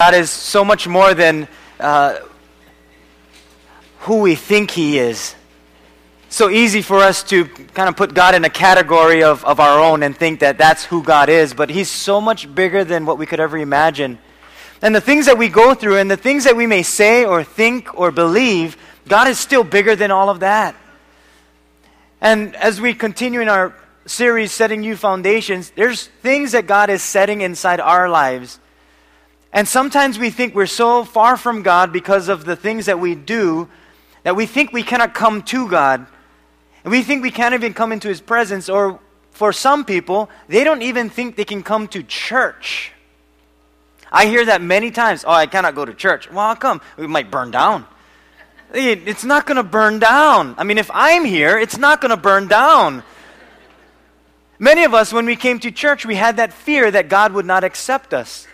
God is so much more than uh, who we think He is. So easy for us to kind of put God in a category of, of our own and think that that's who God is, but He's so much bigger than what we could ever imagine. And the things that we go through and the things that we may say or think or believe, God is still bigger than all of that. And as we continue in our series, Setting New Foundations, there's things that God is setting inside our lives and sometimes we think we're so far from God because of the things that we do that we think we cannot come to God. And we think we can't even come into His presence. Or for some people, they don't even think they can come to church. I hear that many times. Oh, I cannot go to church. Well, come? We might burn down. It's not going to burn down. I mean, if I'm here, it's not going to burn down. Many of us, when we came to church, we had that fear that God would not accept us.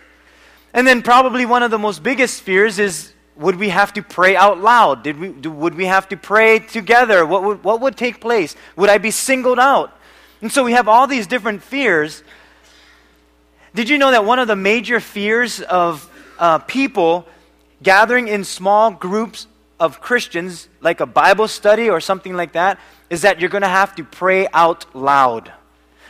And then, probably one of the most biggest fears is would we have to pray out loud? Did we, do, would we have to pray together? What would, what would take place? Would I be singled out? And so we have all these different fears. Did you know that one of the major fears of uh, people gathering in small groups of Christians, like a Bible study or something like that, is that you're going to have to pray out loud?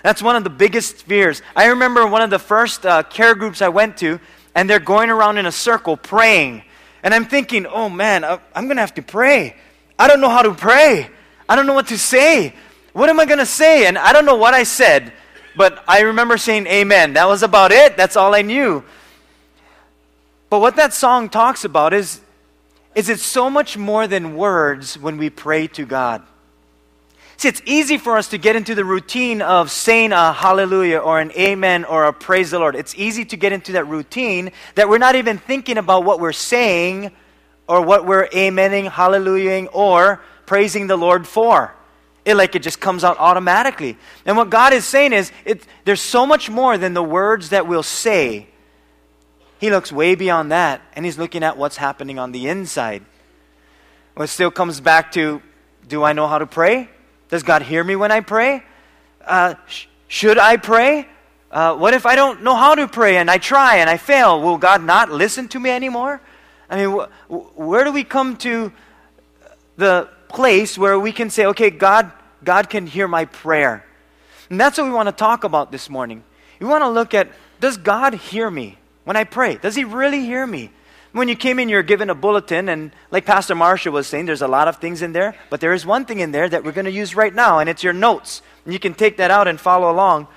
That's one of the biggest fears. I remember one of the first uh, care groups I went to, and they're going around in a circle praying. And I'm thinking, oh man, I'm going to have to pray. I don't know how to pray. I don't know what to say. What am I going to say? And I don't know what I said, but I remember saying amen. That was about it. That's all I knew. But what that song talks about is, is it so much more than words when we pray to God. See, it's easy for us to get into the routine of saying a hallelujah or an amen or a praise the Lord. It's easy to get into that routine that we're not even thinking about what we're saying or what we're amening, hallelujahing, or praising the Lord for. It like it just comes out automatically. And what God is saying is it, there's so much more than the words that we'll say. He looks way beyond that, and He's looking at what's happening on the inside. Well, it still comes back to do I know how to pray? Does God hear me when I pray? Uh, sh- should I pray? Uh, what if I don't know how to pray and I try and I fail? Will God not listen to me anymore? I mean, wh- where do we come to the place where we can say, okay, God, God can hear my prayer? And that's what we want to talk about this morning. We want to look at does God hear me when I pray? Does He really hear me? When you came in, you're given a bulletin, and like Pastor Marsha was saying, there's a lot of things in there, but there is one thing in there that we're going to use right now, and it's your notes. And you can take that out and follow along.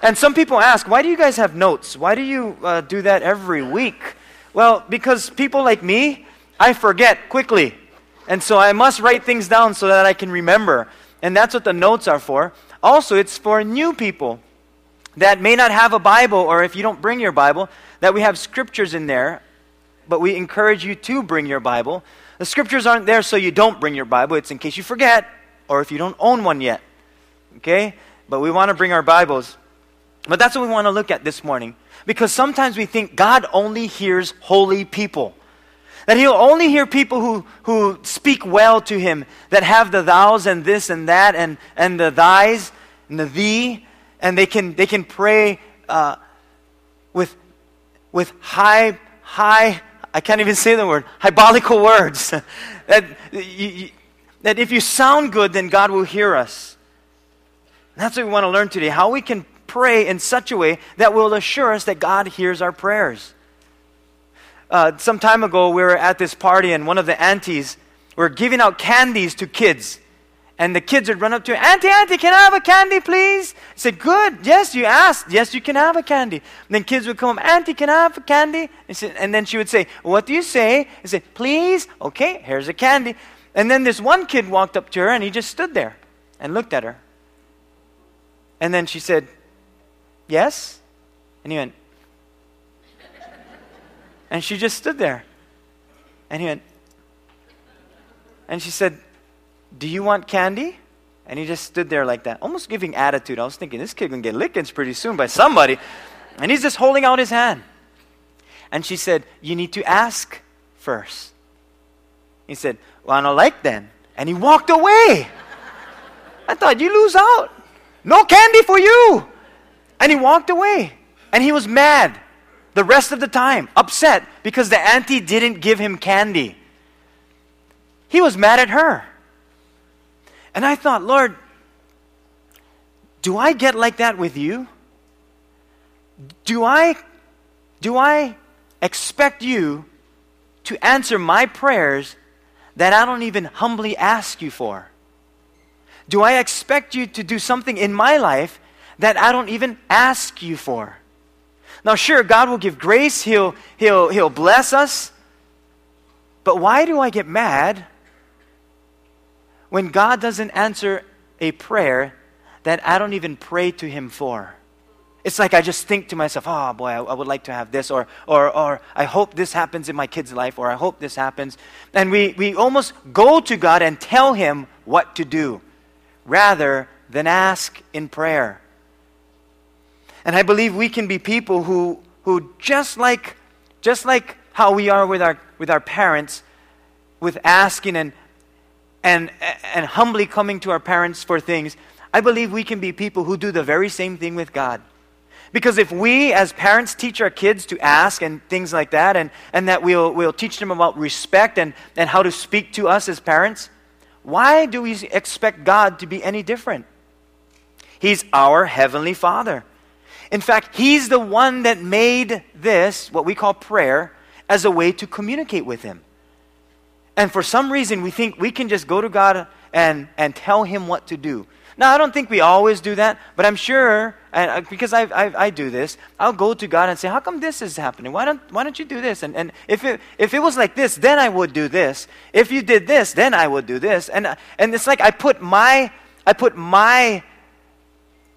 And some people ask, why do you guys have notes? Why do you uh, do that every week? Well, because people like me, I forget quickly. And so I must write things down so that I can remember. And that's what the notes are for. Also, it's for new people that may not have a Bible, or if you don't bring your Bible, that we have scriptures in there but we encourage you to bring your Bible. The scriptures aren't there so you don't bring your Bible, it's in case you forget or if you don't own one yet. Okay? But we want to bring our Bibles. But that's what we want to look at this morning. Because sometimes we think God only hears holy people. That He'll only hear people who, who speak well to Him, that have the thous and this and that and, and the thys and the thee, and they can, they can pray uh, with, with high, high I can't even say the word, hyperbolical words. that, you, that if you sound good, then God will hear us. That's what we want to learn today how we can pray in such a way that will assure us that God hears our prayers. Uh, some time ago, we were at this party, and one of the aunties were giving out candies to kids. And the kids would run up to her, Auntie, Auntie, can I have a candy, please? I said, Good. Yes, you asked. Yes, you can have a candy. And then kids would come, Auntie, can I have a candy? And, and then she would say, What do you say? I said, Please. Okay, here's a candy. And then this one kid walked up to her and he just stood there and looked at her. And then she said, Yes? And he went, and she just stood there. And he went, and she said, do you want candy? And he just stood there like that, almost giving attitude. I was thinking, this kid gonna get lickings pretty soon by somebody. And he's just holding out his hand. And she said, You need to ask first. He said, Well, I don't like then. And he walked away. I thought, You lose out. No candy for you. And he walked away. And he was mad. the rest of the time, upset because the auntie didn't give him candy. He was mad at her. And I thought, Lord, do I get like that with you? Do I do I expect you to answer my prayers that I don't even humbly ask you for? Do I expect you to do something in my life that I don't even ask you for? Now, sure, God will give grace, He'll, he'll, he'll bless us. But why do I get mad when God doesn't answer a prayer that I don't even pray to Him for? It's like I just think to myself, oh boy, I, I, would like to have this, or, or, or I hope this happens in my kid's life, or I hope this happens. And we, we almost go to God and tell Him what to do rather than ask in prayer. And I believe we can be people who, who just like, just like how we are with our, with our parents, with asking and, and, and humbly coming to our parents for things, I believe we can be people who do the very same thing with God. Because if we, as parents, teach our kids to ask and things like that, and, and that we'll, we'll teach them about respect and, and how to speak to us as parents, why do we expect God to be any different? He's our Heavenly Father. In fact, He's the one that made this, what we call prayer, as a way to communicate with Him. And for some reason, we think we can just go to God and, and tell Him what to do. Now, I don't think we always do that, but I'm sure, and uh, because I, I, I, do this, I'll go to God and say, How come this is happening? Why don't, why don't you do this? And, and if, it, if it was like this, then I would do this. If you did this, then I would do this. And, uh, and it's like I put my, I put my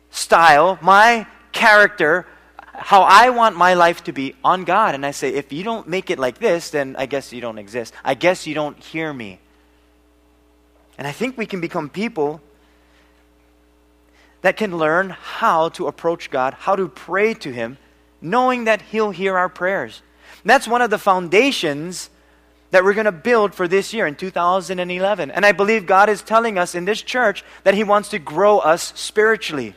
style, my character, how I want my life to be on God. And I say, if you don't make it like this, then I guess you don't exist. I guess you don't hear me. And I think we can become people that can learn how to approach God, how to pray to Him, knowing that He'll hear our prayers. And that's one of the foundations that we're going to build for this year in 2011. And I believe God is telling us in this church that He wants to grow us spiritually.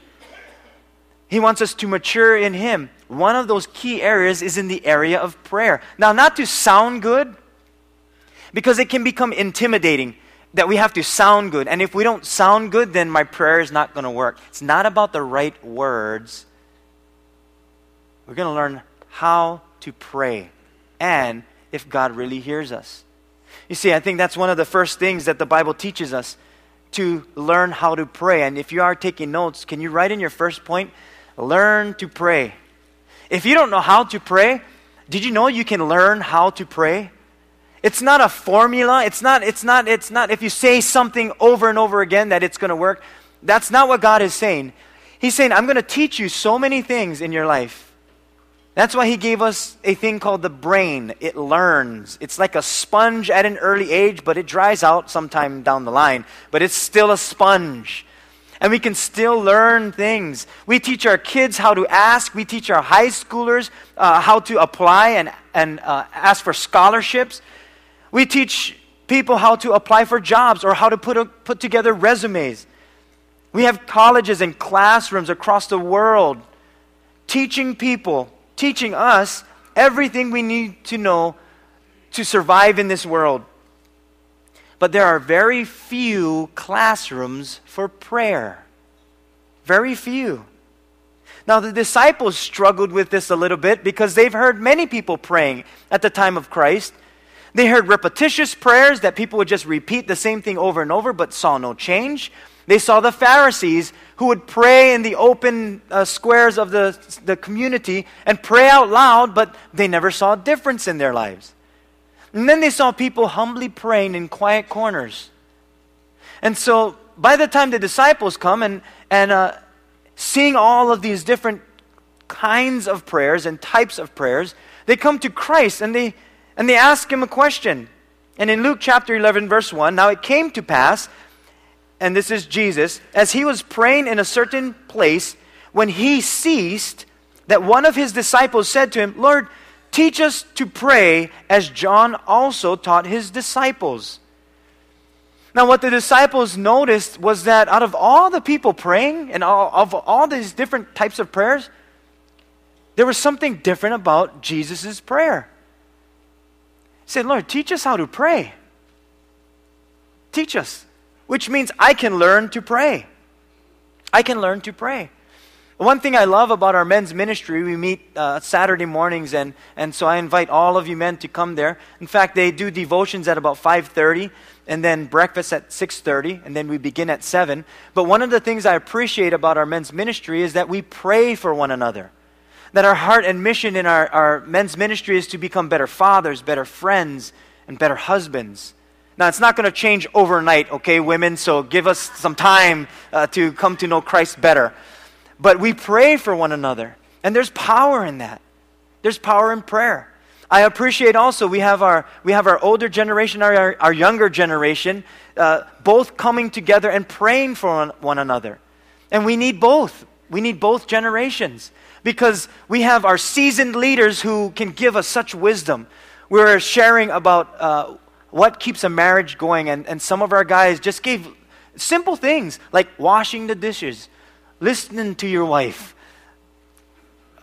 He wants us to mature in Him. One of those key areas is in the area of prayer. Now, not to sound good, because it can become intimidating that we have to sound good. And if we don't sound good, then my prayer is not going to work. It's not about the right words. We're going to learn how to pray and if God really hears us. You see, I think that's one of the first things that the Bible teaches us to learn how to pray. And if you are taking notes, can you write in your first point? Learn to pray. If you don't know how to pray, did you know you can learn how to pray? It's not a formula. It's not, it's not, it's not, if you say something over and over again that it's going to work. That's not what God is saying. He's saying, I'm going to teach you so many things in your life. That's why He gave us a thing called the brain. It learns. It's like a sponge at an early age, but it dries out sometime down the line. But it's still a sponge and we can still learn things. We teach our kids how to ask, we teach our high schoolers uh, how to apply and, and uh, ask for scholarships. We teach people how to apply for jobs or how to put, a, put together resumes. We have colleges and classrooms across the world teaching people, teaching us everything we need to know to survive in this world but there are very few classrooms for prayer. Very few. Now, the disciples struggled with this a little bit because they've heard many people praying at the time of Christ. They heard repetitious prayers that people would just repeat the same thing over and over but saw no change. They saw the Pharisees who would pray in the open uh, squares of the, the community and pray out loud, but they never saw a difference in their lives. And then they saw people humbly praying in quiet corners. And so by the time the disciples come and, and uh, seeing all of these different kinds of prayers and types of prayers, they come to Christ and they, and they ask him a question. And in Luke chapter 11, verse 1, now it came to pass, and this is Jesus, as he was praying in a certain place, when he ceased, that one of his disciples said to him, Lord, Teach us to pray as John also taught his disciples. Now, what the disciples noticed was that out of all the people praying and all, of all these different types of prayers, there was something different about Jesus' prayer. He said, Lord, teach us how to pray. Teach us. Which means I can learn to pray. I can learn to pray. One thing I love about our men's ministry, we meet uh, Saturday mornings, and, and so I invite all of you men to come there. In fact, they do devotions at about 5.30, and then breakfast at 6.30, and then we begin at 7. But one of the things I appreciate about our men's ministry is that we pray for one another. That our heart and mission in our, our men's ministry is to become better fathers, better friends, and better husbands. Now, it's not going to change overnight, okay, women, so give us some time uh, to come to know Christ better. But we pray for one another. And there's power in that. There's power in prayer. I appreciate also we have our, we have our older generation, our, our younger generation, uh, both coming together and praying for one, one another. And we need both. We need both generations because we have our seasoned leaders who can give us such wisdom. We're sharing about uh, what keeps a marriage going, and, and some of our guys just gave simple things like washing the dishes, listening to your wife,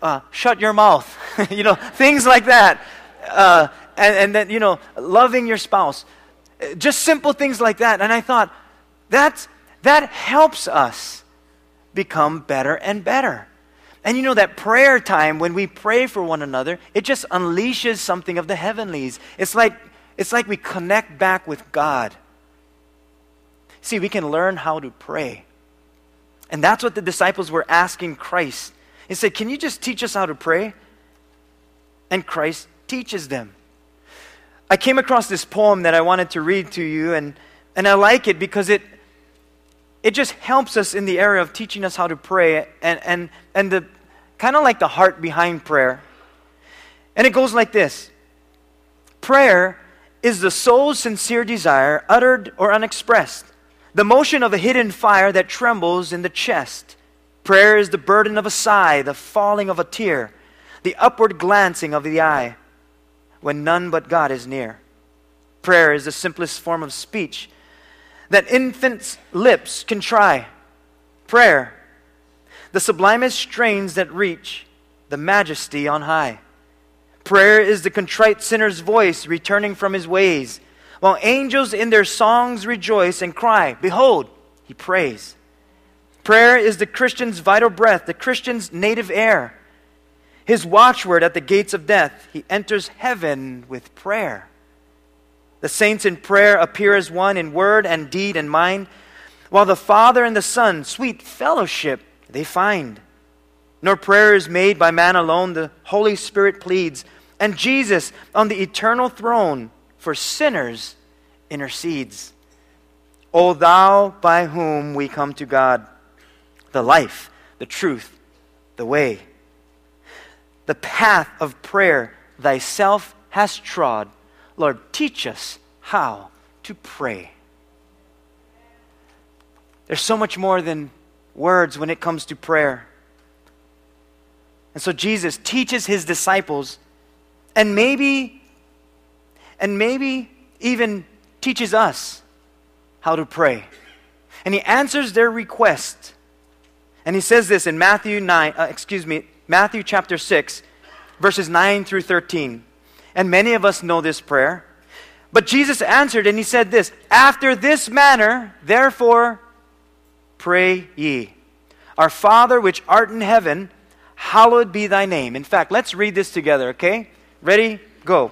uh, shut your mouth, you know, things like that. Uh, and, and then, you know, loving your spouse. Just simple things like that. And I thought, that, that helps us become better and better. And you know, that prayer time, when we pray for one another, it just unleashes something of the heavenlies. It's like, it's like we connect back with God. See, we can learn how to pray. And that's what the disciples were asking Christ. They said, Can you just teach us how to pray? And Christ teaches them. I came across this poem that I wanted to read to you, and, and I like it because it, it just helps us in the area of teaching us how to pray and, and, and the kind of like the heart behind prayer. And it goes like this Prayer is the soul's sincere desire, uttered or unexpressed the motion of a hidden fire that trembles in the chest. Prayer is the burden of a sigh, the falling of a tear, the upward glancing of the eye when none but God is near. Prayer is the simplest form of speech that infants' lips can try. Prayer, the sublimest strains that reach the majesty on high. Prayer is the contrite sinner's voice returning from his ways while angels in their songs rejoice and cry, Behold, he prays. Prayer is the Christian's vital breath, the Christian's native air. His watchword at the gates of death, he enters heaven with prayer. The saints in prayer appear as one in word and deed and mind, while the Father and the Son, sweet fellowship, they find. Nor prayer is made by man alone, the Holy Spirit pleads, and Jesus on the eternal throne for sinners intercedes. O thou by whom we come to God, the life, the truth, the way. The path of prayer thyself hast trod. Lord, teach us how to pray. There's so much more than words when it comes to prayer. And so Jesus teaches his disciples, and maybe and maybe even teaches us how to pray. And he answers their request. And he says this in Matthew 9, uh, excuse me, Matthew chapter 6, verses 9 through 13. And many of us know this prayer. But Jesus answered and he said this After this manner, therefore, pray ye. Our Father which art in heaven, hallowed be thy name. In fact, let's read this together, okay? Ready? Go.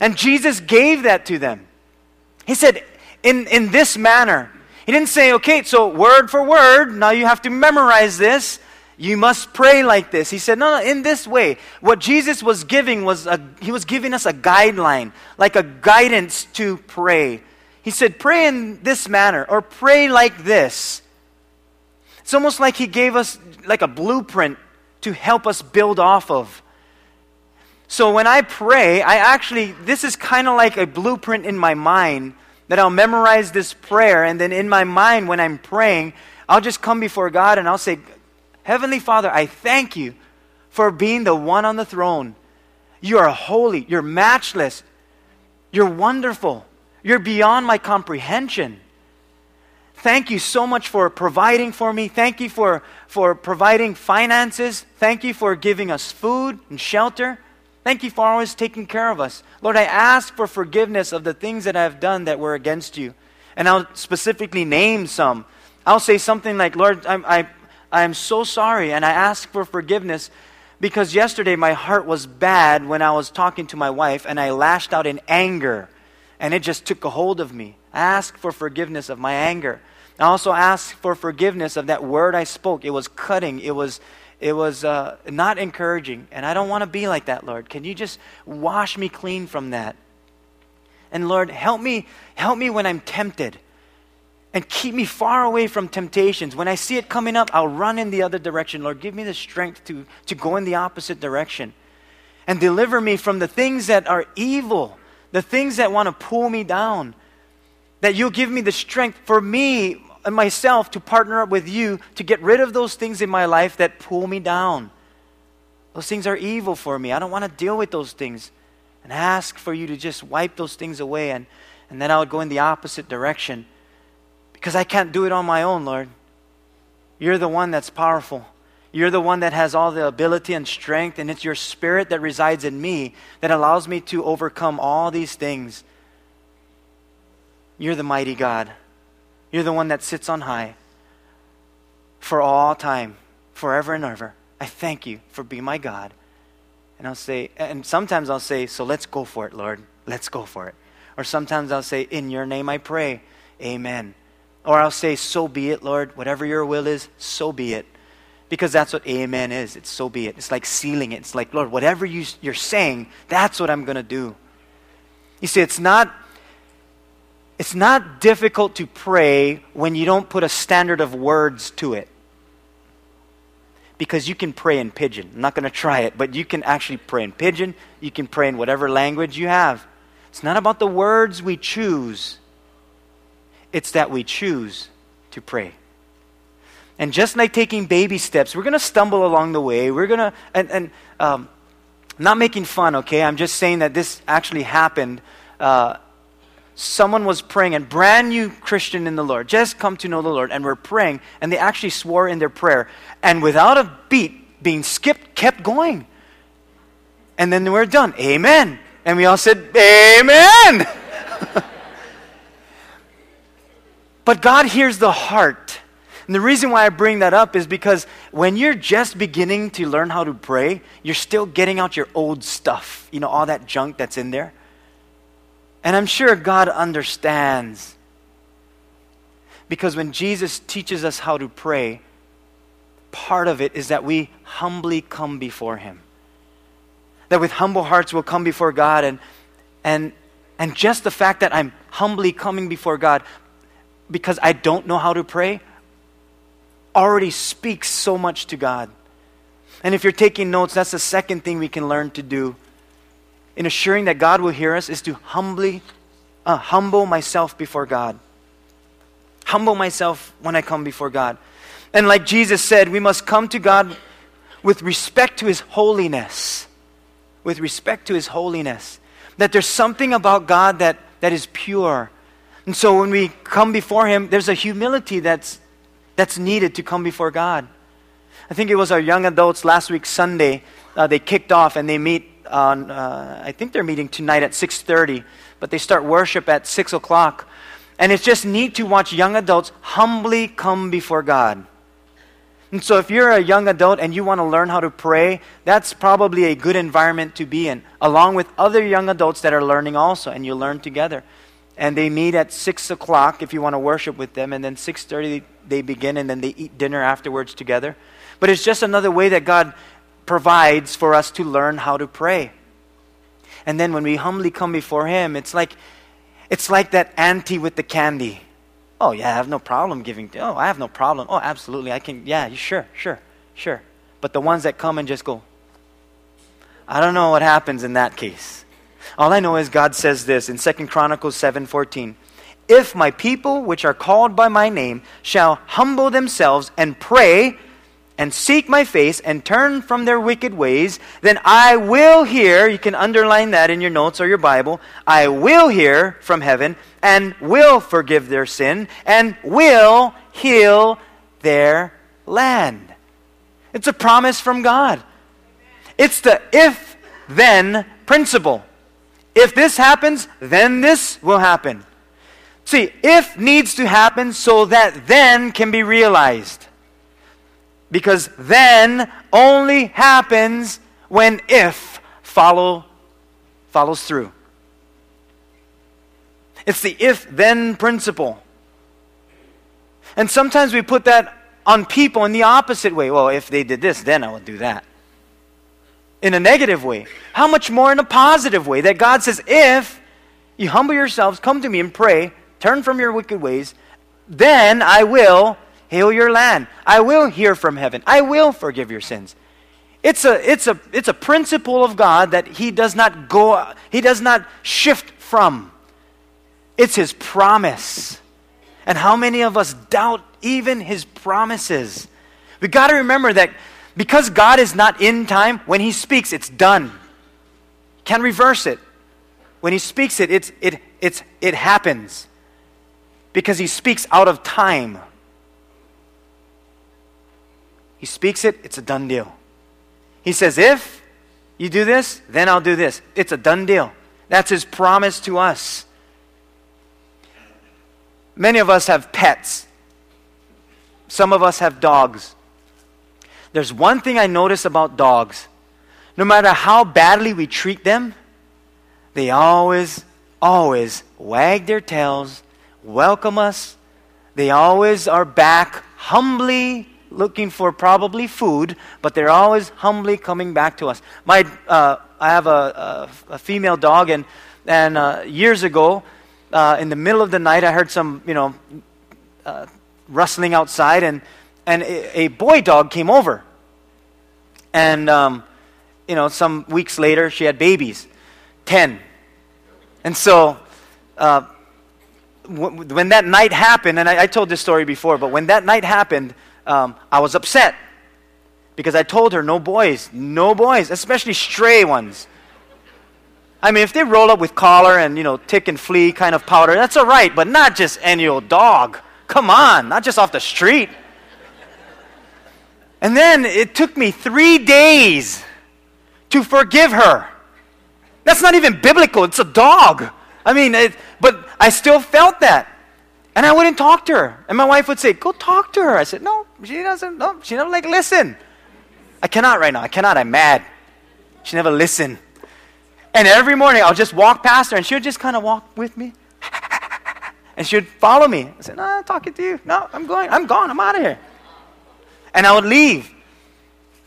And Jesus gave that to them. He said, in, in this manner. He didn't say, okay, so word for word, now you have to memorize this. You must pray like this. He said, no, no, in this way. What Jesus was giving was, a, he was giving us a guideline, like a guidance to pray. He said, pray in this manner, or pray like this. It's almost like he gave us like a blueprint to help us build off of. So when I pray, I actually, this is kind of like a blueprint in my mind that I'll memorize this prayer. And then in my mind, when I'm praying, I'll just come before God and I'll say, Heavenly Father, I thank you for being the one on the throne. You are holy, you're matchless, you're wonderful, you're beyond my comprehension. Thank you so much for providing for me. Thank you for, for providing finances. Thank you for giving us food and shelter. Thank you for always taking care of us. Lord, I ask for forgiveness of the things that I have done that were against you. And I'll specifically name some. I'll say something like, Lord, I'm, I, I am so sorry, and I ask for forgiveness because yesterday my heart was bad when I was talking to my wife, and I lashed out in anger, and it just took a hold of me. I ask for forgiveness of my anger. I also ask for forgiveness of that word I spoke. It was cutting. It was it was uh, not encouraging. And I don't want to be like that, Lord. Can you just wash me clean from that? And Lord, help me, help me when I'm tempted. And keep me far away from temptations. When I see it coming up, I'll run in the other direction. Lord, give me the strength to, to go in the opposite direction. And deliver me from the things that are evil, the things that want to pull me down. That you'll give me the strength for me, and myself to partner up with you to get rid of those things in my life that pull me down. Those things are evil for me. I don't want to deal with those things. And ask for you to just wipe those things away. And, and then I would go in the opposite direction. Because I can't do it on my own, Lord. You're the one that's powerful. You're the one that has all the ability and strength, and it's your spirit that resides in me that allows me to overcome all these things. You're the mighty God. You're the one that sits on high for all time, forever and ever. I thank you for being my God. And I'll say, and sometimes I'll say, so let's go for it, Lord. Let's go for it. Or sometimes I'll say, in your name I pray. Amen. Or I'll say, so be it, Lord. Whatever your will is, so be it. Because that's what amen is. It's so be it. It's like sealing it. It's like, Lord, whatever you, you're saying, that's what I'm going to do. You see, it's not it's not difficult to pray when you don't put a standard of words to it. Because you can pray in pidgin. I'm not going to try it, but you can actually pray in pidgin. You can pray in whatever language you have. It's not about the words we choose, it's that we choose to pray. And just like taking baby steps, we're going to stumble along the way. We're going to, and, and um, not making fun, okay? I'm just saying that this actually happened. Uh, someone was praying, a brand new Christian in the Lord, just come to know the Lord, and were praying, and they actually swore in their prayer, and without a beat being skipped, kept going. And then were done. Amen. And we all said, Amen. but God hears the heart. And the reason why I bring that up is because when you're just beginning to learn how to pray, you're still getting out your old stuff, you know, all that junk that's in there. And I'm sure God understands. Because when Jesus teaches us how to pray, part of it is that we humbly come before Him. That with humble hearts we'll come before God. And, and, and just the fact that I'm humbly coming before God because I don't know how to pray already speaks so much to God. And if you're taking notes, that's the second thing we can learn to do in assuring that God will hear us is to humbly uh, humble myself before God. Humble myself when I come before God. And like Jesus said, we must come to God with respect to his holiness. With respect to his holiness. That there's something about God that, that is pure. And so when we come before him, there's a humility that's, that's needed to come before God. I think it was our young adults last week, Sunday, uh, they kicked off and they meet on, uh, I think they're meeting tonight at 6.30, but they start worship at 6 o'clock. And it's just neat to watch young adults humbly come before God. And so, if you're a young adult and you want to learn how to pray, that's probably a good environment to be in, along with other young adults that are learning also, and you learn together. And they meet at six o'clock if you want to worship with them, and then six thirty they begin, and then they eat dinner afterwards together. But it's just another way that God provides for us to learn how to pray. And then when we humbly come before Him, it's like, it's like that auntie with the candy. Oh, yeah, I have no problem giving. Oh, I have no problem. Oh, absolutely. I can, yeah, sure, sure, sure. But the ones that come and just go, I don't know what happens in that case. All I know is God says this in 2 Chronicles 7:14. If my people which are called by my name shall humble themselves and pray and seek my face and turn from their wicked ways, then I will hear, you can underline that in your notes or your Bible, I will hear from heaven and will forgive their sin and will heal their land. It's a promise from God. It's the if then principle. If this happens, then this will happen. See, if needs to happen so that then can be realized. Because then only happens when if follow follows through. It's the if then principle. And sometimes we put that on people in the opposite way. Well, if they did this, then I will do that. In a negative way. How much more in a positive way? That God says, if you humble yourselves, come to me and pray, turn from your wicked ways, then I will heal your land. I will hear from heaven. I will forgive your sins. It's a, it's a, it's a principle of God that He does not go, He does not shift from. It's His promise. And how many of us doubt even His promises? We got to remember that because God is not in time, when He speaks, it's done. Can't reverse it. When He speaks it, it's, it, it's, it happens. Because He speaks out of time. He speaks it, it's a done deal. He says, If you do this, then I'll do this. It's a done deal. That's His promise to us. Many of us have pets. Some of us have dogs. There's one thing I notice about dogs. No matter how badly we treat them, they always, always wag their tails, welcome us. They always are back humbly looking for probably food, but they're always humbly coming back to us. My, uh, I have a, a, a, female dog, and, and uh, years ago, uh, in the middle of the night, I heard some, you know, uh, rustling outside, and, and a, a, boy dog came over. And, um, you know, some weeks later, she had babies 10. And so, uh, w- when that night happened, and I, I, told this story before, but when that night happened, um, I was upset because I told her, no boys, no boys, especially stray ones. I mean, if they roll up with collar and, you know, tick and flea kind of powder, that's all right, but not just any old dog. Come on, not just off the street. And then it took me three days to forgive her. That's not even biblical, it's a dog. I mean, it, but I still felt that. And I wouldn't talk to her. And my wife would say, Go talk to her. I said, No, she doesn't, no, she never like listen. I cannot right now. I cannot. I'm mad. She never listen. And every morning I'll just walk past her and she'll just kind of walk with me. and she'd follow me. I said, No, I'm talking to you. No, I'm going. I'm gone. I'm out of here. And I would leave.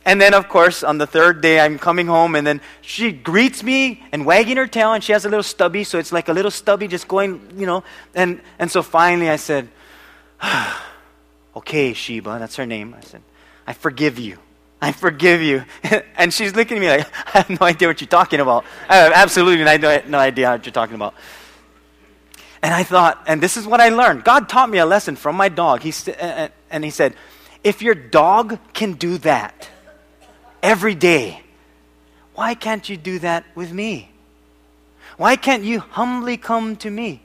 And then, of course, on the third day, I'm coming home, and then she greets me and wagging her tail, and she has a little stubby, so it's like a little stubby just going, you know. And, and so finally I said, Okay, Sheba, that's her name. I said, I forgive you. I forgive you. and she's looking at me like, I have no idea what you're talking about. I have absolutely no, no idea what you're talking about. And I thought, and this is what I learned. God taught me a lesson from my dog. He, and he said, if your dog can do that, every day. Why can't you do that with me? Why can't you humbly come to me?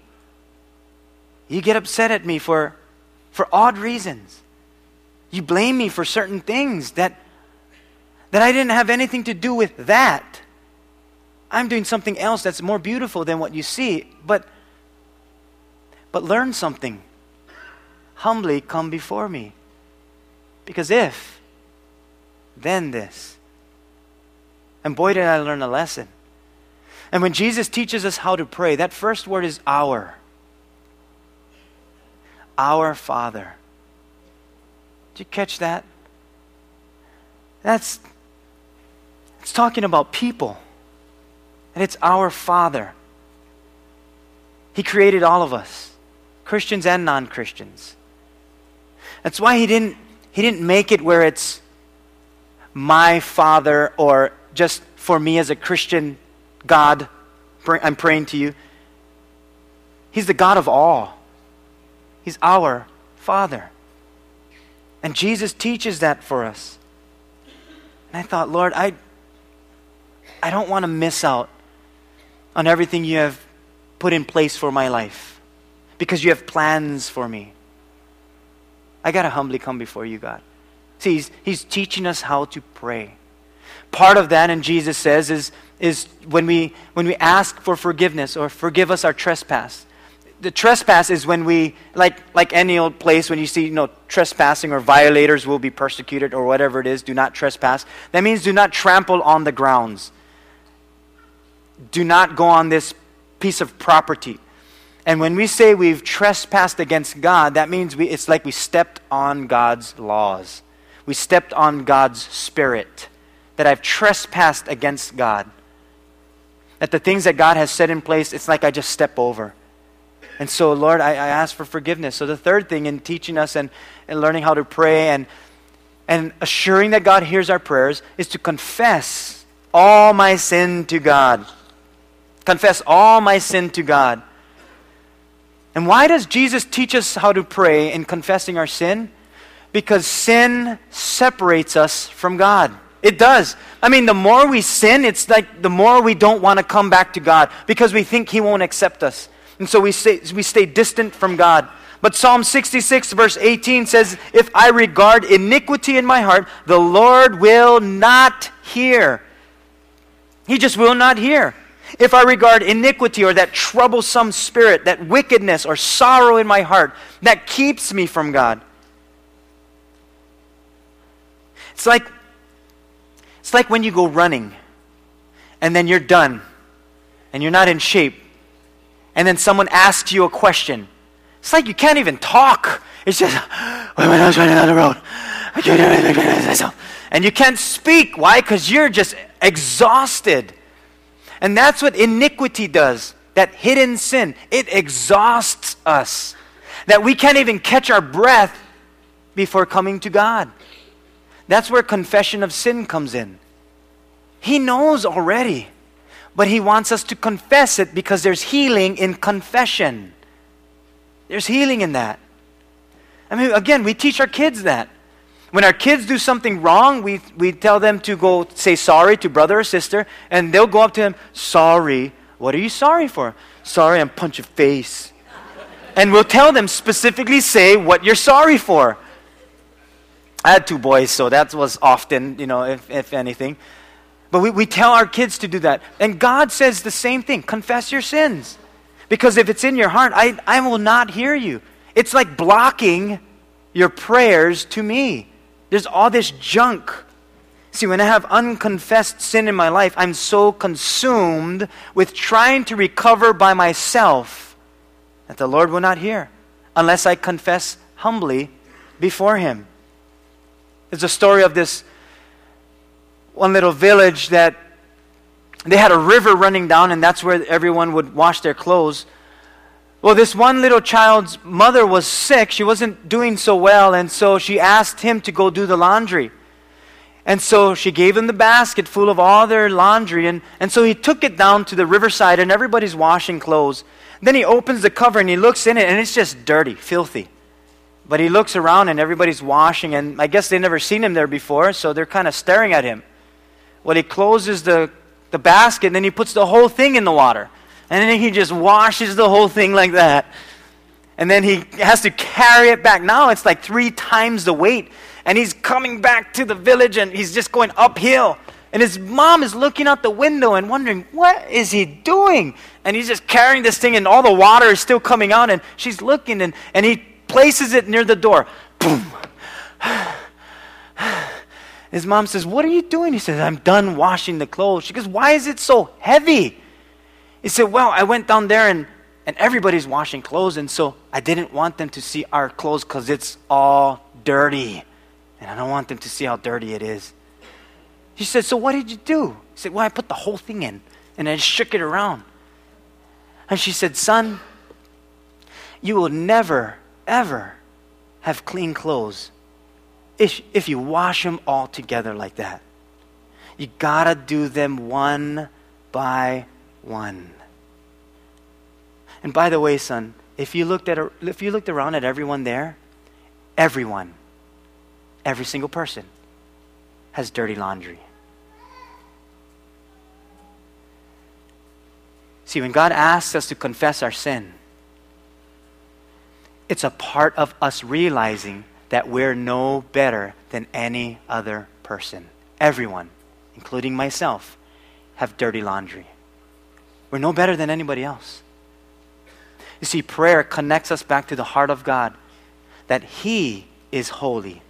You get upset at me for, for odd reasons. You blame me for certain things that, that I didn't have anything to do with that. I'm doing something else that's more beautiful than what you see. But, but learn something. Humbly come before me. Because if then this. And boy, did I learn a lesson. And when Jesus teaches us how to pray, that first word is our. Our Father. Did you catch that? That's it's talking about people. And it's our Father. He created all of us, Christians and non-Christians. That's why he didn't he didn't make it where it's my father or just for me as a Christian God, I'm praying to you. He's the God of all. He's our Father. And Jesus teaches that for us. And I thought, Lord, I, I don't want to miss out on everything you have put in place for my life because you have plans for me. I got to humbly come before you, God. See, he's, he's teaching us how to pray. Part of that, and Jesus says, is, is when, we, when we ask for forgiveness or forgive us our trespass the trespass is when we, like, like any old place, when you see, you know, trespassing or violators will be persecuted or whatever it is, do not trespass. That means do not trample on the grounds. Do not go on this piece of property. And when we say we've trespassed against God, that means we, it's like we stepped on God's laws. We stepped on God's spirit. That I've trespassed against God. That the things that God has set in place, it's like I just step over. And so, Lord, I, I ask for forgiveness. So, the third thing in teaching us and, and learning how to pray and, and assuring that God hears our prayers is to confess all my sin to God. Confess all my sin to God. And why does Jesus teach us how to pray in confessing our sin? Because sin separates us from God. It does. I mean, the more we sin, it's like the more we don't want to come back to God because we think He won't accept us. And so we stay, we stay distant from God. But Psalm 66, verse 18 says, If I regard iniquity in my heart, the Lord will not hear. He just will not hear. If I regard iniquity or that troublesome spirit, that wickedness or sorrow in my heart that keeps me from God. It's like, it's like when you go running and then you're done and you're not in shape and then someone asks you a question. It's like you can't even talk. It's just, when I was running down the road, and you can't speak. Why? Because you're just exhausted. And that's what iniquity does. That hidden sin, it exhausts us. That we can't even catch our breath before coming to God. That's where confession of sin comes in. He knows already but He wants us to confess it because there's healing in confession. There's healing in that. I mean, again, we teach our kids that. When our kids do something wrong, we, we tell them to go say sorry to brother or sister, and they'll go up to him, Sorry. What are you sorry for? Sorry, I'm punch your face. and we'll tell them specifically say what you're sorry for. I had two boys, so that was often, you know, if, if anything. But we, we tell our kids to do that. And God says the same thing confess your sins. Because if it's in your heart, I, I will not hear you. It's like blocking your prayers to me. There's all this junk. See, when I have unconfessed sin in my life, I'm so consumed with trying to recover by myself that the Lord will not hear unless I confess humbly before Him. There's a story of this one little village that they had a river running down, and that's where everyone would wash their clothes. Well, this one little child's mother was sick. She wasn't doing so well, and so she asked him to go do the laundry. And so she gave him the basket full of all their laundry, and, and so he took it down to the riverside, and everybody's washing clothes. Then he opens the cover and he looks in it, and it's just dirty, filthy. But he looks around, and everybody's washing, and I guess they've never seen him there before, so they're kind of staring at him. Well, he closes the, the basket and then he puts the whole thing in the water. And then he just washes the whole thing like that. And then he has to carry it back. Now it's like three times the weight. And he's coming back to the village and he's just going uphill. And his mom is looking out the window and wondering, what is he doing? And he's just carrying this thing and all the water is still coming out. And she's looking and, and he places it near the door. Boom. His mom says, What are you doing? He says, I'm done washing the clothes. She goes, Why is it so heavy? He said, Well, I went down there and, and everybody's washing clothes, and so I didn't want them to see our clothes because it's all dirty. And I don't want them to see how dirty it is. She said, So what did you do? He said, Well, I put the whole thing in and I shook it around. And she said, Son, you will never, ever have clean clothes if, if you wash them all together like that. You got to do them one by one. And by the way, son, if you looked at if you looked around at everyone there, everyone, every single person has dirty laundry. See, when God asks us to confess our sin, it's a part of us realizing that we're no better than any other person. Everyone, including myself, have dirty laundry. We're no better than anybody else. You see, prayer connects us back to the heart of God that He is holy.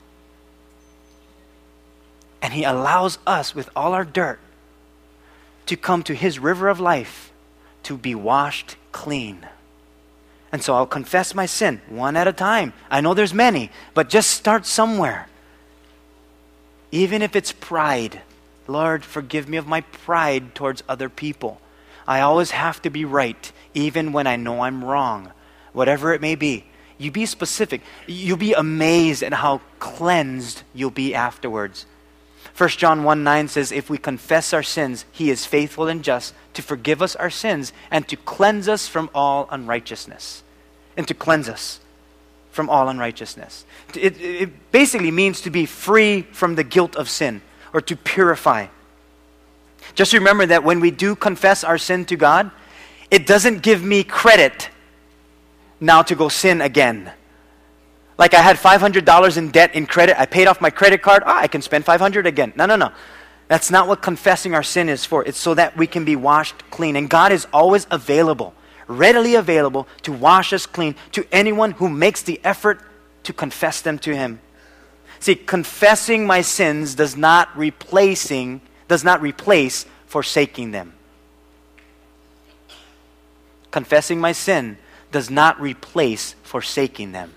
And He allows us, with all our dirt, to come to His river of life to be washed clean. And so I'll confess my sin one at a time. I know there's many, but just start somewhere. Even if it's pride. Lord, forgive me of my pride towards other people. I always have to be right, even when I know I'm wrong, whatever it may be. You be specific. You'll be amazed at how cleansed you'll be afterwards. 1 John 1 9 says, If we confess our sins, he is faithful and just to forgive us our sins and to cleanse us from all unrighteousness. And to cleanse us from all unrighteousness. It, it basically means to be free from the guilt of sin or to purify. Just remember that when we do confess our sin to God, it doesn't give me credit now to go sin again. Like I had $500 in debt in credit, I paid off my credit card, ah, I can spend 500 again. No, no, no. That's not what confessing our sin is for. It's so that we can be washed clean. And God is always available, readily available to wash us clean to anyone who makes the effort to confess them to Him. See, confessing my sins does not replacing does not replace forsaking them. Confessing my sin does not replace forsaking them.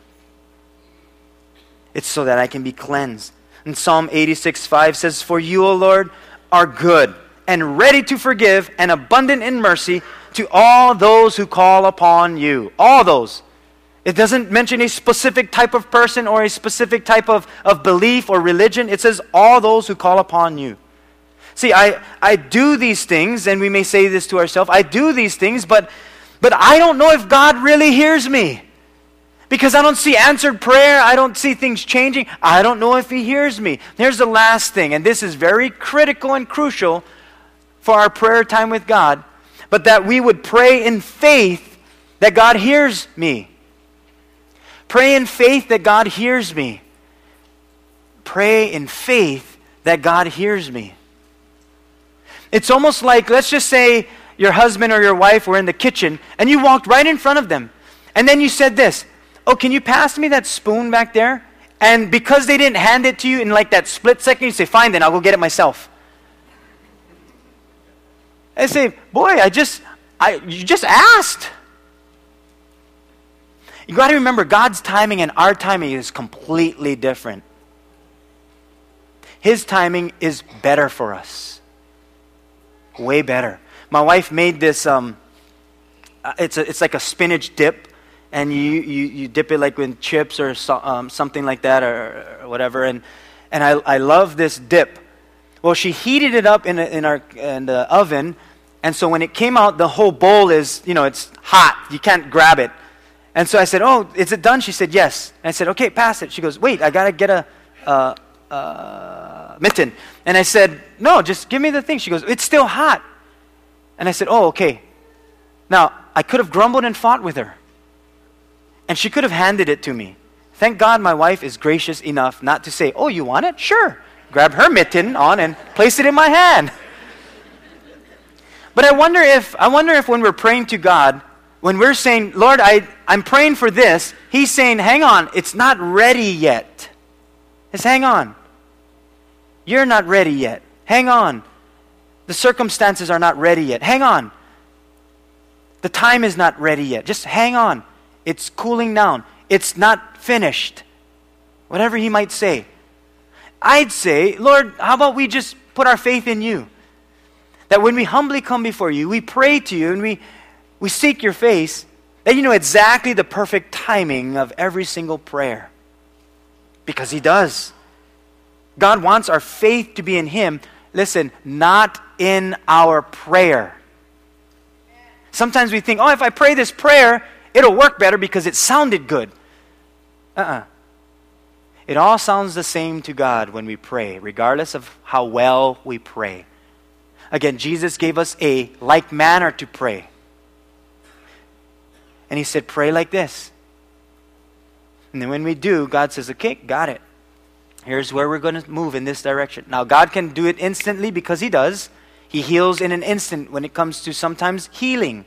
It's so that I can be cleansed. And Psalm 86 5 says, For you, O Lord, are good and ready to forgive and abundant in mercy to all those who call upon you. All those. It doesn't mention a specific type of person or a specific type of, of belief or religion. It says, all those who call upon you. See, I, I do these things, and we may say this to ourselves I do these things, but, but I don't know if God really hears me. Because I don't see answered prayer. I don't see things changing. I don't know if He hears me. Here's the last thing, and this is very critical and crucial for our prayer time with God, but that we would pray in faith that God hears me. Pray in faith that God hears me. Pray in faith that God hears me. It's almost like, let's just say your husband or your wife were in the kitchen and you walked right in front of them. And then you said this Oh, can you pass me that spoon back there? And because they didn't hand it to you in like that split second, you say, Fine, then I'll go get it myself. I say, Boy, I just, I, you just asked. You got to remember, God's timing and our timing is completely different. His timing is better for us. Way better. My wife made this, um, uh, it's, a, it's like a spinach dip, and you, you, you dip it like with chips or so, um, something like that or, or, whatever. And, and I, I love this dip. Well, she heated it up in, a, in, our, in the oven, and so when it came out, the whole bowl is, you know, it's hot. You can't grab it. And so I said, Oh, is it done? She said, Yes. And I said, Okay, pass it. She goes, Wait, I got to get a, a, a mitten. And I said, No, just give me the thing. She goes, It's still hot. And I said, Oh, okay. Now, I could have grumbled and fought with her. And she could have handed it to me. Thank God my wife is gracious enough not to say, Oh, you want it? Sure. Grab her mitten on and place it in my hand. But I wonder if I wonder if when we're praying to God, when we're saying, Lord, I, I'm praying for this, He's saying, hang on, it's not ready yet. Just hang on. You're not ready yet. Hang on. The circumstances are not ready yet. Hang on. The time is not ready yet. Just hang on. It's cooling down. It's not finished. Whatever he might say. I'd say, Lord, how about we just put our faith in you? That when we humbly come before you, we pray to you and we we seek your face, that you know exactly the perfect timing of every single prayer. Because He does. God wants our faith to be in Him listen, not in our prayer. Sometimes we think, oh, if I pray this prayer, it'll work better because it sounded good. Uh uh It all sounds the same to God when we pray, regardless of how well we pray. Again, Jesus gave us a like manner to pray. And He said, pray like this. And then when we do, God says, okay, got it. Here's where we're going to move in this direction. Now, God can do it instantly because He does. He heals in an instant when it comes to sometimes healing.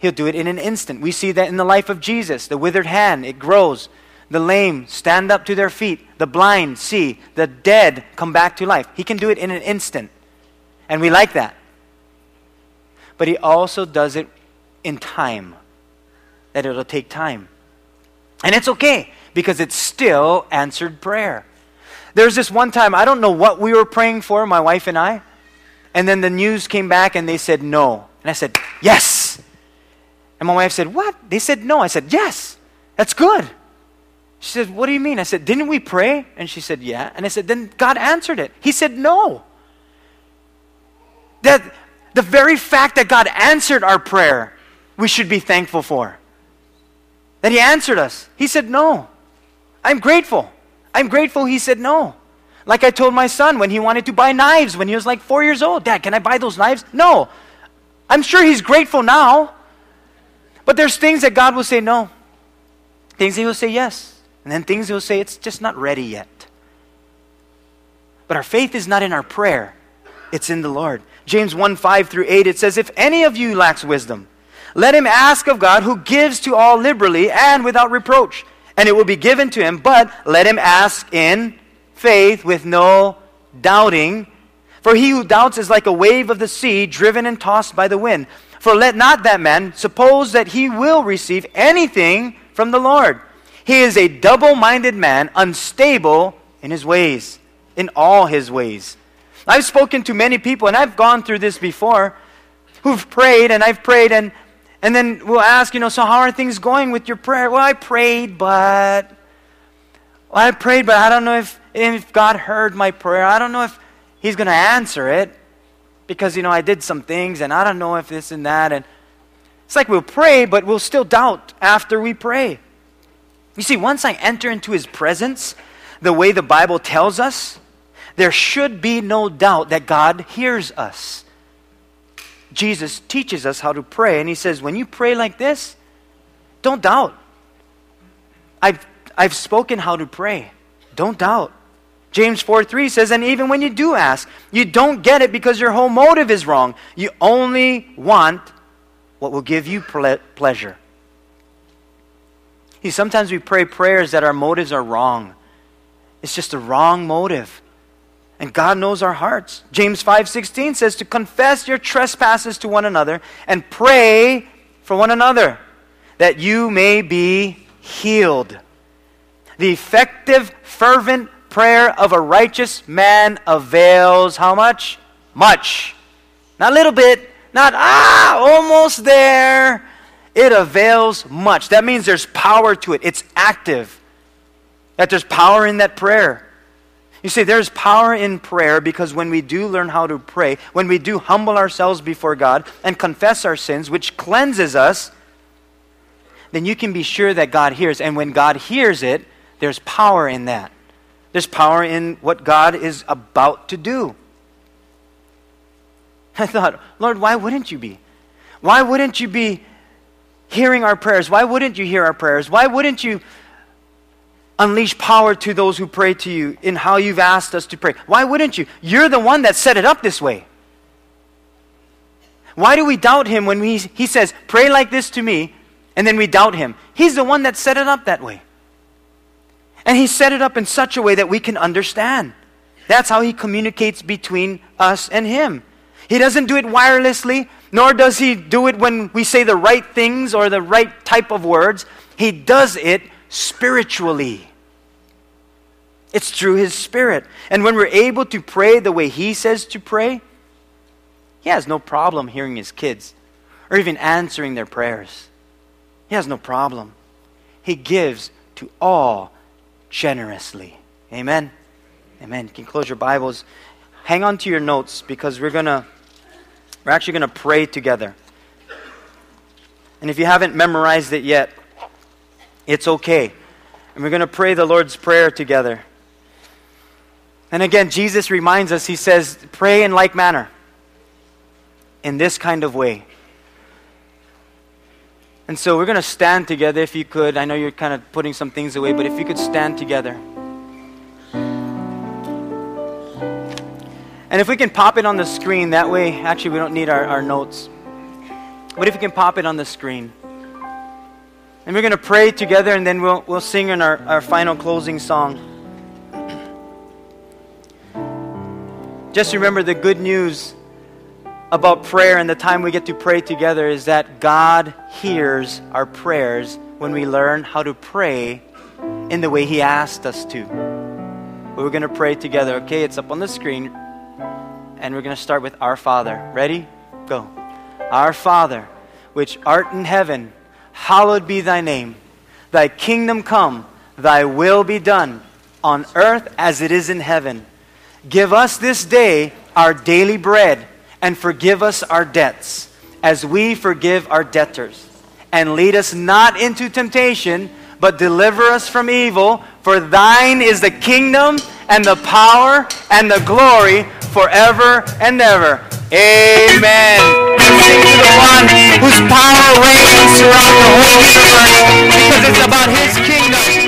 He'll do it in an instant. We see that in the life of Jesus. The withered hand, it grows. The lame stand up to their feet. The blind see. The dead come back to life. He can do it in an instant. And we like that. But He also does it in time, that it'll take time. And it's okay because it's still answered prayer. There's this one time, I don't know what we were praying for, my wife and I. And then the news came back and they said no. And I said, yes. And my wife said, what? They said no. I said, yes. That's good. She said, what do you mean? I said, didn't we pray? And she said, yeah. And I said, then God answered it. He said no. That the very fact that God answered our prayer, we should be thankful for. That He answered us. He said no. I'm grateful. I'm grateful he said no. Like I told my son when he wanted to buy knives when he was like four years old Dad, can I buy those knives? No. I'm sure he's grateful now. But there's things that God will say no, things he will say yes, and then things he will say it's just not ready yet. But our faith is not in our prayer, it's in the Lord. James 1 5 through 8, it says, If any of you lacks wisdom, let him ask of God who gives to all liberally and without reproach and it will be given to him. But let him ask in faith with no doubting. For he who doubts is like a wave of the sea, driven and tossed by the wind. For let not that man suppose that he will receive anything from the Lord. He is a double minded man, unstable in his ways, in all his ways. I've spoken to many people, and I've gone through this before, who've prayed, and I've prayed, and and then we'll ask, you know, so how are things going with your prayer? Well, I prayed, but. Well, I prayed, but I don't know if, if God heard my prayer. I don't know if He's going to answer it because, you know, I did some things and I don't know if this and that. And it's like we'll pray, but we'll still doubt after we pray. You see, once I enter into His presence, the way the Bible tells us, there should be no doubt that God hears us. Jesus teaches us how to pray, and he says, when you pray like this, don't doubt. I've, I've spoken how to pray. Don't doubt. James 4 3 says, and even when you do ask, you don't get it because your whole motive is wrong. You only want what will give you ple- pleasure. See, sometimes we pray prayers that our motives are wrong. It's just a wrong motive. And God knows our hearts. James 5:16 says to confess your trespasses to one another and pray for one another that you may be healed. The effective fervent prayer of a righteous man avails how much? Much. Not a little bit, not ah, almost there. It avails much. That means there's power to it. It's active. That there's power in that prayer. You see, there's power in prayer because when we do learn how to pray, when we do humble ourselves before God and confess our sins, which cleanses us, then you can be sure that God hears. And when God hears it, there's power in that. There's power in what God is about to do. I thought, Lord, why wouldn't you be? Why wouldn't you be hearing our prayers? Why wouldn't you hear our prayers? Why wouldn't you unleash power to those who pray to you in how you've asked us to pray. Why wouldn't you? You're the one that set it up this way. Why do we doubt him when he says, Pray like this to me, and then we doubt him? He's the one that set it up that way. And he set it up in such a way that we can understand. That's how he communicates between us and him. He doesn't do it wirelessly, nor does he do it when we say the right things or the right type of words. He does it spiritually. It's through His Spirit. And when we're able to pray the way He says to pray, He has no problem hearing His kids or even answering their prayers. He has no problem. He gives to all generously. Amen. Amen. You can close your Bibles. hang on to your notes because we're going to we're actually going to pray together. And if you haven't memorized it yet, it's okay. And we're going to pray the Lord's Prayer together. And again, Jesus reminds us, He says, pray in like manner, in this kind of way. And so we're going to stand together if you could. I know you're kind of putting some things away, but if you could stand together. And if we can pop it on the screen, that way, actually, we don't need our, our notes. But if we can pop it on the screen. And we're going to pray together, and then we'll, we'll sing in our, our final closing song. Just remember the good news about prayer and the time we get to pray together is that God hears our prayers when we learn how to pray in the way He asked us to. We're going to pray together, okay? It's up on the screen. And we're going to start with Our Father. Ready? Go. Our Father, which art in heaven, hallowed be thy name. Thy kingdom come, thy will be done, on earth as it is in heaven. Give us this day our daily bread, and forgive us our debts, as we forgive our debtors. And lead us not into temptation, but deliver us from evil. For thine is the kingdom, and the power, and the glory forever and ever. Amen. Sing to the one whose power reigns throughout the whole universe because it's about his kingdom.